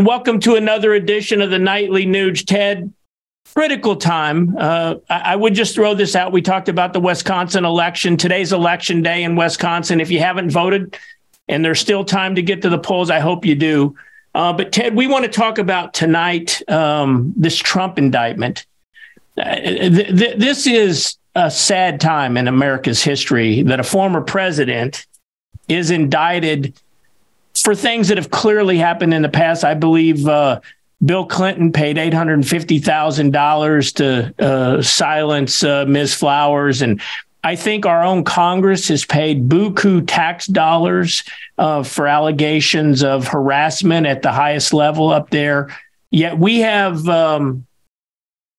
Welcome to another edition of the Nightly Nuge. Ted, critical time. Uh, I, I, would just throw this out. We talked about the Wisconsin election. Today's election day in Wisconsin. If you haven't voted and there's still time to get to the polls, I hope you do. Uh, but Ted, we want to talk about tonight um, this Trump indictment. Uh, th- th- this is a sad time in America's history that a former president is indicted for things that have clearly happened in the past. I believe uh, Bill Clinton paid $850,000 to uh, silence uh, Ms. Flowers. And I think our own Congress has paid buku tax dollars uh, for allegations of harassment at the highest level up there. Yet we have, um,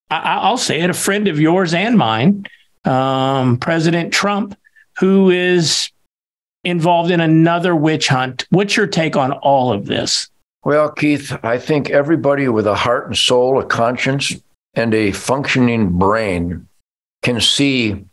I- will say it, a friend of yours and mine, um, President Trump, who is involved in another witch hunt. What's your take on all of this? Well, Keith, I think everybody with a heart and soul, a conscience, and a functioning brain can see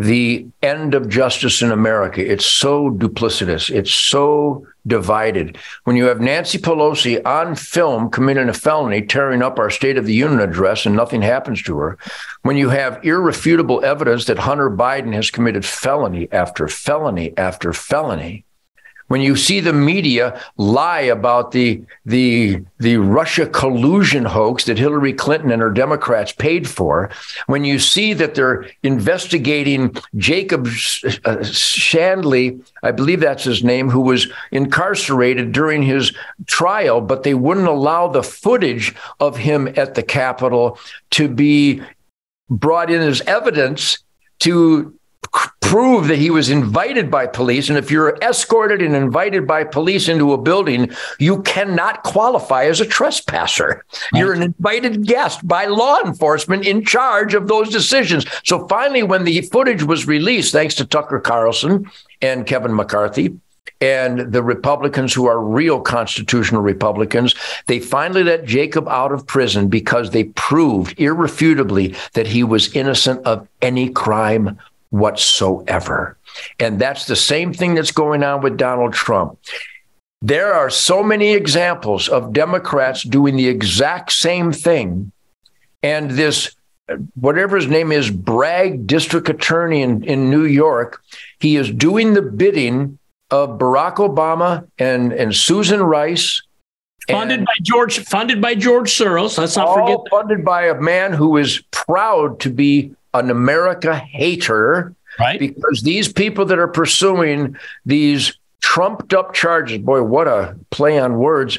the end of justice in America. It's so duplicitous. It's so divided. When you have Nancy Pelosi on film committing a felony, tearing up our State of the Union address, and nothing happens to her, when you have irrefutable evidence that Hunter Biden has committed felony after felony after felony, when you see the media lie about the the the Russia collusion hoax that Hillary Clinton and her Democrats paid for, when you see that they're investigating Jacob uh, Shandley, I believe that's his name, who was incarcerated during his trial, but they wouldn't allow the footage of him at the Capitol to be brought in as evidence to prove that he was invited by police. And if you're escorted and invited by police into a building, you cannot qualify as a trespasser. Right. You're an invited guest by law enforcement in charge of those decisions. So finally, when the footage was released, thanks to Tucker Carlson and Kevin McCarthy, and the Republicans who are real constitutional Republicans, they finally let Jacob out of prison because they proved irrefutably that he was innocent of any crime whatsoever. And that's the same thing that's going on with Donald Trump. There are so many examples of Democrats doing the exact same thing. And this, whatever his name is, Bragg district attorney in, in New York, he is doing the bidding of Barack Obama and, and Susan Rice. Funded by George, funded by George Soros. Let's not forget. That. Funded by a man who is proud to be an America hater. Right. Because these people that are pursuing these trumped up charges, boy, what a play on words,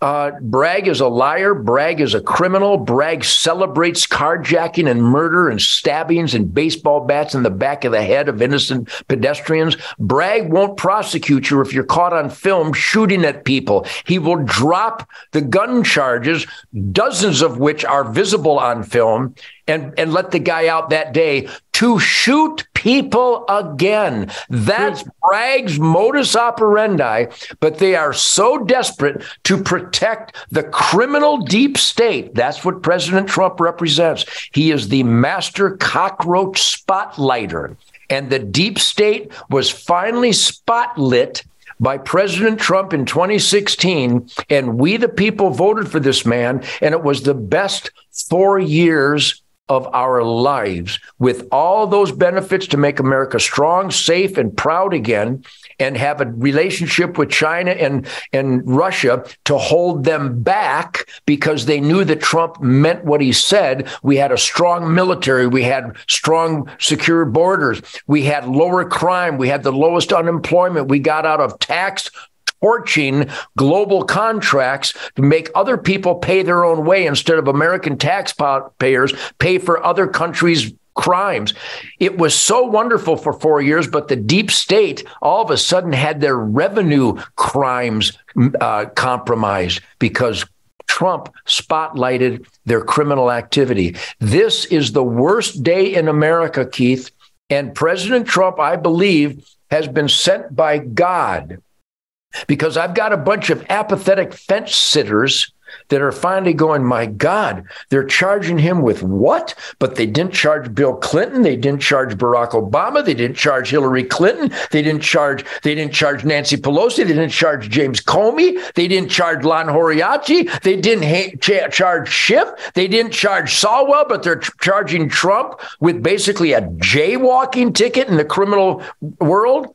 uh, Bragg is a liar. Bragg is a criminal. Bragg celebrates carjacking and murder and stabbings and baseball bats in the back of the head of innocent pedestrians. Bragg won't prosecute you if you're caught on film shooting at people. He will drop the gun charges, dozens of which are visible on film, and, and let the guy out that day to shoot people again. That's Bragg's modus operandi, but they are so desperate to protect the criminal deep state. That's what President Trump represents. He is the master cockroach spotlighter. And the deep state was finally spotlit by President Trump in 2016. And we, the people, voted for this man. And it was the best four years of our lives with all those benefits to make America strong, safe, and proud again, and have a relationship with China and, and Russia to hold them back because they knew that Trump meant what he said. We had a strong military, we had strong, secure borders, we had lower crime, we had the lowest unemployment, we got out of tax torching global contracts to make other people pay their own way instead of American taxpayers pay for other countries' crimes. It was so wonderful for four years, but the deep state all of a sudden had their revenue crimes uh, compromised because Trump spotlighted their criminal activity. This is the worst day in America, Keith. And President Trump, I believe, has been sent by God because I've got a bunch of apathetic fence sitters that are finally going, my God, they're charging him with what? But they didn't charge Bill Clinton. They didn't charge Barack Obama. They didn't charge Hillary Clinton. They didn't charge, they didn't charge Nancy Pelosi. They didn't charge James Comey. They didn't charge Lon Horiuchi. They didn't ha- cha- charge Schiff. They didn't charge Swalwell, but they're charging Trump with basically a jaywalking ticket in the criminal world.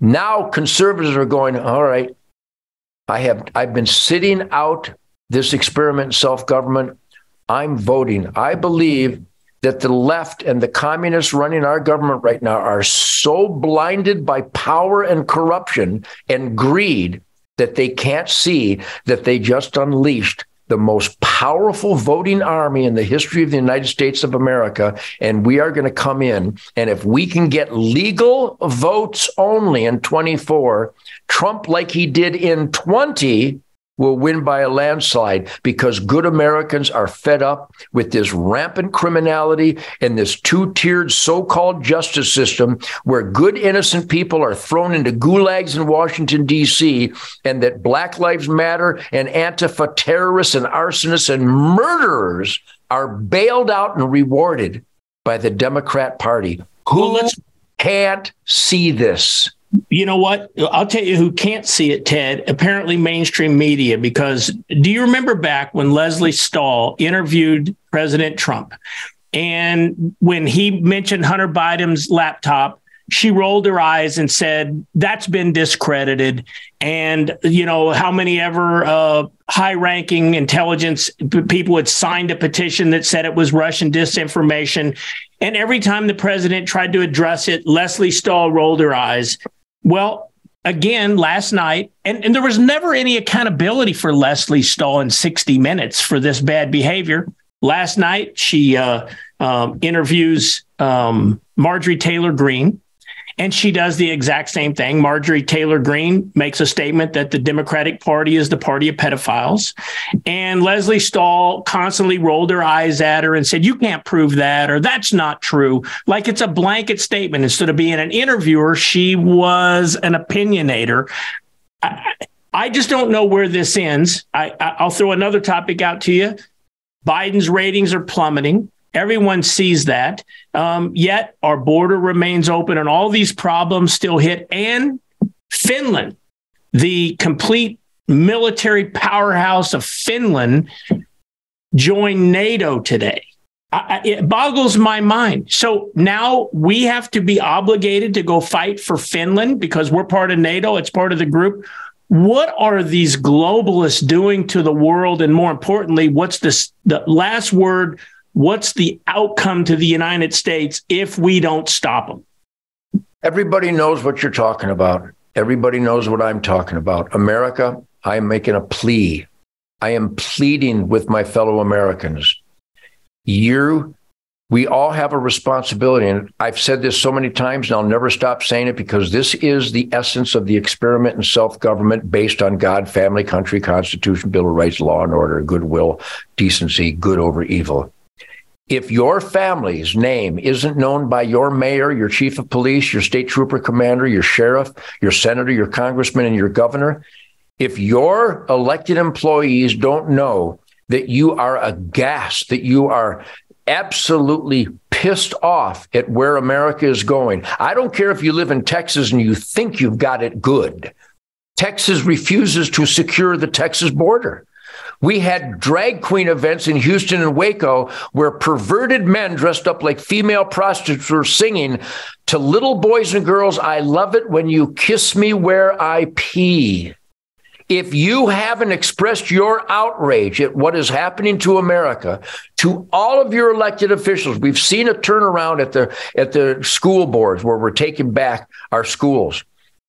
Now conservatives are going, all right, I have I've been sitting out this experiment in self-government. I'm voting. I believe that the left and the communists running our government right now are so blinded by power and corruption and greed that they can't see that they just unleashed the most powerful voting army in the history of the United States of America. And we are going to come in. And if we can get legal votes only in 24, Trump, like he did in 20, will win by a landslide because good Americans are fed up with this rampant criminality and this two tiered so called justice system where good, innocent people are thrown into gulags in Washington, D.C., and that Black Lives Matter and Antifa terrorists and arsonists and murderers are bailed out and rewarded by the Democrat Party. Who well, can't see this? You know what? I'll tell you who can't see it, Ted. Apparently, mainstream media. Because do you remember back when Lesley Stahl interviewed President Trump? And when he mentioned Hunter Biden's laptop, she rolled her eyes and said, That's been discredited. And, you know, how many ever uh, high ranking intelligence people had signed a petition that said it was Russian disinformation. And every time the president tried to address it, Lesley Stahl rolled her eyes. Well, again, last night, and, and there was never any accountability for Lesley Stahl in 60 minutes for this bad behavior. Last night, she uh, um, interviews um, Marjorie Taylor Greene and she does the exact same thing. Marjorie Taylor Greene makes a statement that the Democratic Party is the party of pedophiles. And Lesley Stahl constantly rolled her eyes at her and said, You can't prove that, or that's not true. Like it's a blanket statement. Instead of being an interviewer, she was an opinionator. I, I just don't know where this ends. I, I'll throw another topic out to you. Biden's ratings are plummeting. Everyone sees that. Um, yet our border remains open and all these problems still hit. And Finland, the complete military powerhouse of Finland, joined NATO today. I, it boggles my mind. So now we have to be obligated to go fight for Finland because we're part of NATO, it's part of the group. What are these globalists doing to the world? And more importantly, what's this, the last word what's the outcome to the United States if we don't stop them? Everybody knows what you're talking about. Everybody knows what I'm talking about. America, I am making a plea. I am pleading with my fellow Americans. You, we all have a responsibility. And I've said this so many times, and I'll never stop saying it because this is the essence of the experiment in self government based on God, family, country, constitution, Bill of Rights, law and order, goodwill, decency, good over evil. If your family's name isn't known by your mayor, your chief of police, your state trooper commander, your sheriff, your senator, your congressman, and your governor, if your elected employees don't know that you are aghast, that you are absolutely pissed off at where America is going, I don't care if you live in Texas and you think you've got it good. Texas refuses to secure the Texas border. We had drag queen events in Houston and Waco where perverted men dressed up like female prostitutes were singing to little boys and girls, I love it when you kiss me where I pee. If you haven't expressed your outrage at what is happening to America to all of your elected officials, we've seen a turnaround at the at the school boards where we're taking back our schools.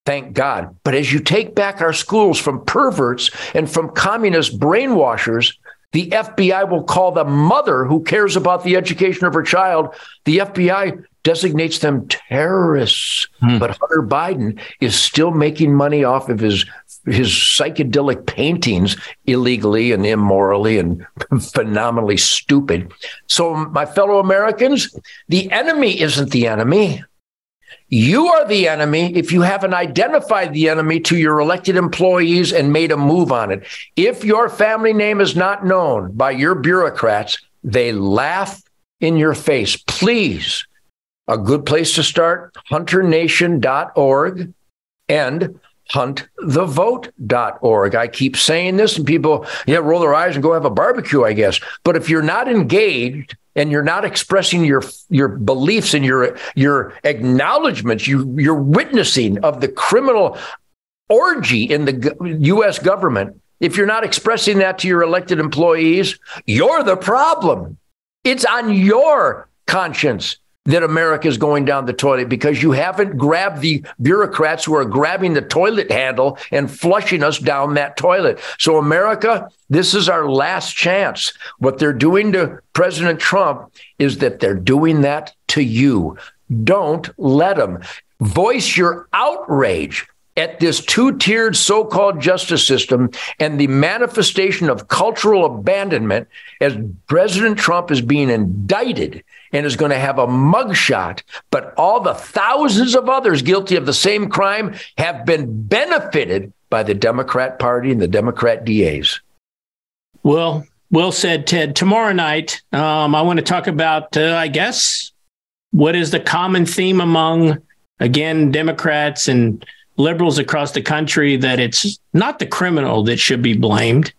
Thank God. But as you take back our schools from perverts and from communist brainwashers, the FBI will call the mother who cares about the education of her child. The FBI designates them terrorists. Hmm. But Hunter Biden is still making money off of his his psychedelic paintings illegally and immorally and phenomenally stupid. So, my fellow Americans, the enemy isn't the enemy. You are the enemy if you haven't identified the enemy to your elected employees and made a move on it. If your family name is not known by your bureaucrats, they laugh in your face. Please, a good place to start hunternation.org and huntthevote.org. I keep saying this and people, yeah, roll their eyes and go have a barbecue, I guess. But if you're not engaged and you're not expressing your your beliefs and your your acknowledgments, you you're witnessing of the criminal orgy in the US government, if you're not expressing that to your elected employees, you're the problem. It's on your conscience that America is going down the toilet because you haven't grabbed the bureaucrats who are grabbing the toilet handle and flushing us down that toilet. So, America, this is our last chance. What they're doing to President Trump is that they're doing that to you. Don't let them. Voice your outrage at this two tiered so called justice system and the manifestation of cultural abandonment as President Trump is being indicted and is going to have a mugshot. But all the thousands of others guilty of the same crime have been benefited by the Democrat Party and the Democrat DAs. Well, well said, Ted. Tomorrow night, um, I want to talk about, uh, I guess, what is the common theme among, again, Democrats and liberals across the country that it's not the criminal that should be blamed,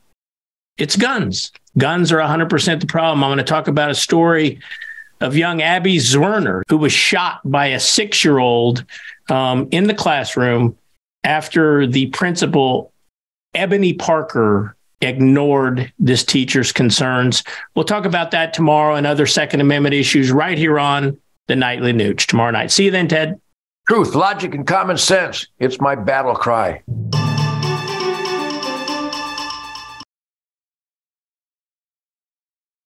it's guns. Guns are 100% the problem. I'm going to talk about a story of young Abby Zwerner, who was shot by a six year old um, in the classroom after the principal, Ebony Parker, ignored this teacher's concerns. We'll talk about that tomorrow and other Second Amendment issues right here on the Nightly Nuge tomorrow night. See you then, Ted. Truth, logic, and common sense. It's my battle cry.